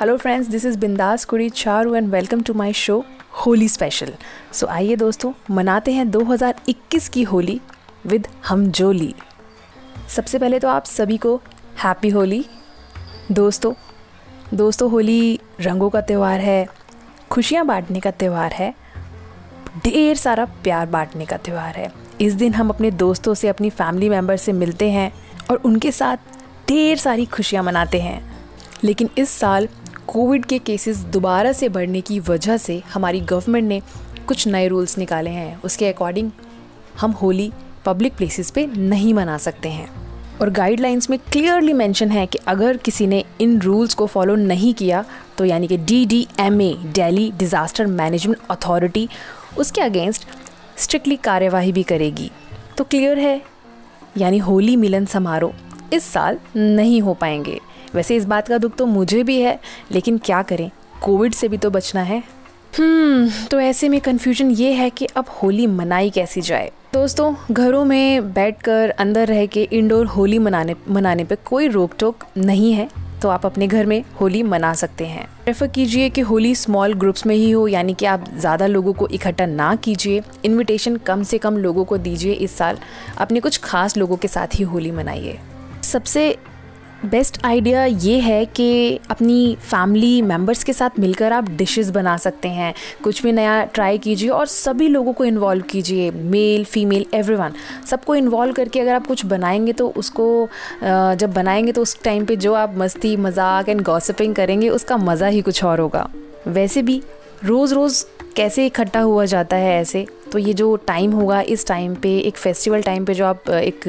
Hello friends this is Bindaas Kudi Charu and welcome to my show Holi special so आइए दोस्तों, मनाते हैं 2021 की होली विद हम जोली। सबसे पहले तो आप सभी को हैप्पी होली। दोस्तों दोस्तों, होली रंगों का त्यौहार है, खुशियाँ बांटने का त्यौहार है, ढेर सारा प्यार बांटने का त्यौहार है। इस दिन हम अपने दोस्तों से, अपनी फैमिली मेंबर से मिलते हैं और उनके साथ ढेर सारी खुशियाँ मनाते हैं। लेकिन इस साल कोविड के केसेस दोबारा से बढ़ने की वजह से हमारी गवर्नमेंट ने कुछ नए रूल्स निकाले हैं। उसके अकॉर्डिंग हम होली पब्लिक प्लेसेस पे नहीं मना सकते हैं। और गाइडलाइंस में क्लियरली मेंशन है कि अगर किसी ने इन रूल्स को फॉलो नहीं किया तो यानी कि D D M A Delhi disaster management authority, उसके अगेंस्ट स्ट्रिक्टली कार्यवाही भी करेगी। तो क्लियर है? यानी होली मिलन समारोह इस साल नहीं हो पाएँगे। वैसे इस बात का दुख तो मुझे भी है, लेकिन क्या करें? कोविड से भी तो बचना है। हम्म तो ऐसे में कन्फ्यूज़न ये है कि अब होली मनाई कैसी जाए? दोस्तों, घरों में बैठकर अंदर रह के इंडोर होली मनाने मनाने पे कोई रोक टोक नहीं है तो आप अपने घर में होली मना सकते हैं। प्रेफर कीजिए कि होली स्मॉल ग्रुप्स में ही हो, यानी कि आप ज़्यादा लोगों को इकट्ठा ना कीजिए। इनविटेशन कम से कम लोगों को दीजिए इस साल। अपने कुछ खास लोगों के साथ ही होली मनाइए। सबसे बेस्ट आइडिया ये है कि अपनी फैमिली मेंबर्स के साथ मिलकर आप डिशेस बना सकते हैं। कुछ भी नया ट्राई कीजिए और सभी लोगों को इन्वॉल्व कीजिए। मेल, फीमेल, एवरीवन, सबको इन्वॉल्व करके अगर आप कुछ बनाएँगे तो उसको जब बनाएँगे तो उस टाइम पे जो आप मस्ती, मज़ाक एंड गॉसिपिंग करेंगे, उसका मज़ा ही कुछ और होगा। वैसे भी रोज़ रोज़ कैसे इकट्ठा हुआ जाता है ऐसे तो ये जो टाइम होगा इस टाइम पे, एक फेस्टिवल टाइम पे जो आप, एक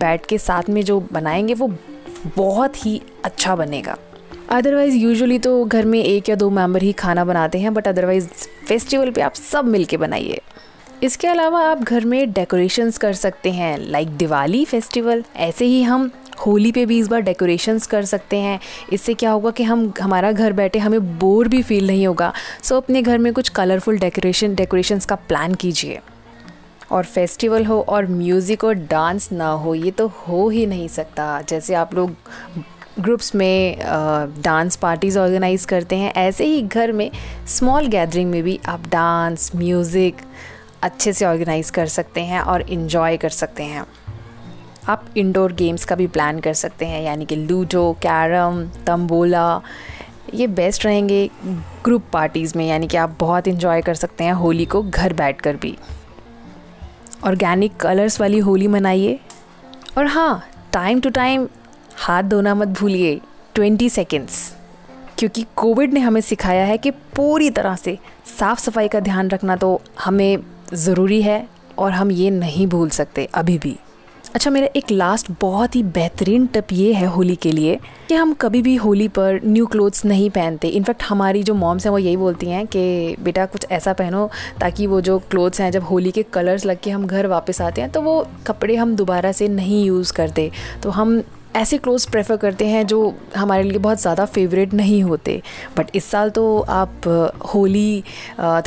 बैठ के साथ में जो बनाएँगे वो बहुत ही अच्छा बनेगा। अदरवाइज़ यूजुअली तो घर में एक या दो मेंबर ही खाना बनाते हैं बट अदरवाइज़ फेस्टिवल पे आप सब मिलके बनाइए। इसके अलावा आप घर में डेकोरेशंस कर सकते हैं लाइक दिवाली फेस्टिवल ऐसे ही हम होली पे भी इस बार डेकोरेशंस कर सकते हैं। इससे क्या होगा कि हम, हमारा घर बैठे हमें बोर भी फील नहीं होगा। सो अपने घर में कुछ कलरफुल डेकोरेशन डेकोरेशंस का प्लान कीजिए। और फेस्टिवल हो और म्यूज़िक और डांस ना हो, ये तो हो ही नहीं सकता। जैसे आप लोग ग्रुप्स में डांस पार्टीज़ ऑर्गेनाइज करते हैं, ऐसे ही घर में स्मॉल गैदरिंग में भी आप डांस, म्यूज़िक अच्छे से ऑर्गेनाइज कर सकते हैं और इन्जॉय कर सकते हैं। आप इंडोर गेम्स का भी प्लान कर सकते हैं, यानी कि लूडो, कैरम तम्बोला ये बेस्ट रहेंगे ग्रुप पार्टीज़ में, यानी कि आप बहुत इन्जॉय कर सकते हैं होली को घर बैठ कर भी। ऑर्गेनिक कलर्स वाली होली मनाइए। और हाँ टाइम टू टाइम हाथ धोना मत भूलिए ट्वेंटी सेकेंड्स क्योंकि कोविड ने हमें सिखाया है कि पूरी तरह से साफ़ सफ़ाई का ध्यान रखना तो हमें ज़रूरी है और हम ये नहीं भूल सकते अभी भी। अच्छा मेरा एक लास्ट बहुत ही बेहतरीन टिप ये है होली के लिए कि हम कभी भी होली पर न्यू क्लोथ्स नहीं पहनते। इनफैक्ट हमारी जो मॉम्स हैं, वो यही बोलती हैं कि, बेटा, कुछ ऐसा पहनो ताकि वो जो क्लोथ्स हैं, जब होली के कलर्स लग के हम घर वापस आते हैं तो वो कपड़े हम दोबारा से नहीं यूज़ करते। तो हम ऐसे क्लोथ्स प्रेफर करते हैं जो हमारे लिए बहुत ज़्यादा फेवरेट नहीं होते। बट इस साल तो आप होली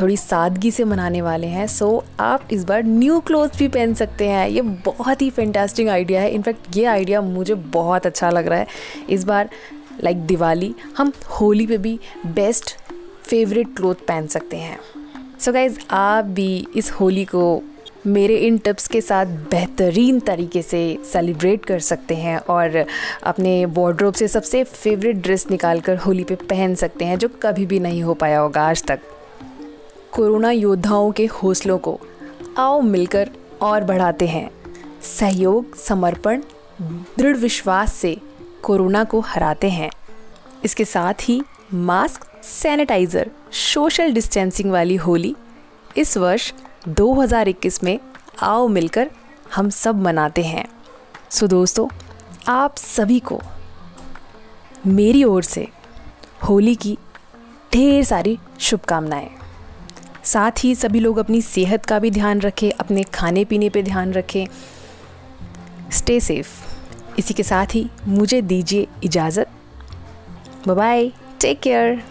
थोड़ी सादगी से मनाने वाले हैं। सो आप इस बार न्यू क्लोथ्स भी पहन सकते हैं। ये बहुत ही फैंटास्टिक आइडिया है। इनफैक्ट ये आइडिया मुझे बहुत अच्छा लग रहा है। इस बार लाइक like दिवाली, हम होली पे भी बेस्ट फेवरेट क्लोथ पहन सकते हैं। सो so गाइज़ आप भी इस होली को मेरे इन टिप्स के साथ बेहतरीन तरीके से सेलिब्रेट कर सकते हैं और अपने वार्ड्रोब से सबसे फेवरेट ड्रेस निकाल कर होली पे पहन सकते हैं, जो कभी भी नहीं हो पाया होगा आज तक। कोरोना योद्धाओं के हौसलों को आओ मिलकर और बढ़ाते हैं। सहयोग, समर्पण, दृढ़ विश्वास से कोरोना को हराते हैं। इसके साथ ही मास्क सैनिटाइज़र सोशल डिस्टेंसिंग वाली होली इस वर्ष 2021 में आओ मिलकर हम सब मनाते हैं। सो दोस्तों, आप सभी को मेरी ओर से होली की ढेर सारी शुभकामनाएँ। साथ ही सभी लोग अपनी सेहत का भी ध्यान रखें, अपने खाने पीने पे ध्यान रखें। स्टे सेफ़ इसी के साथ ही मुझे दीजिए इजाज़त। Bye take care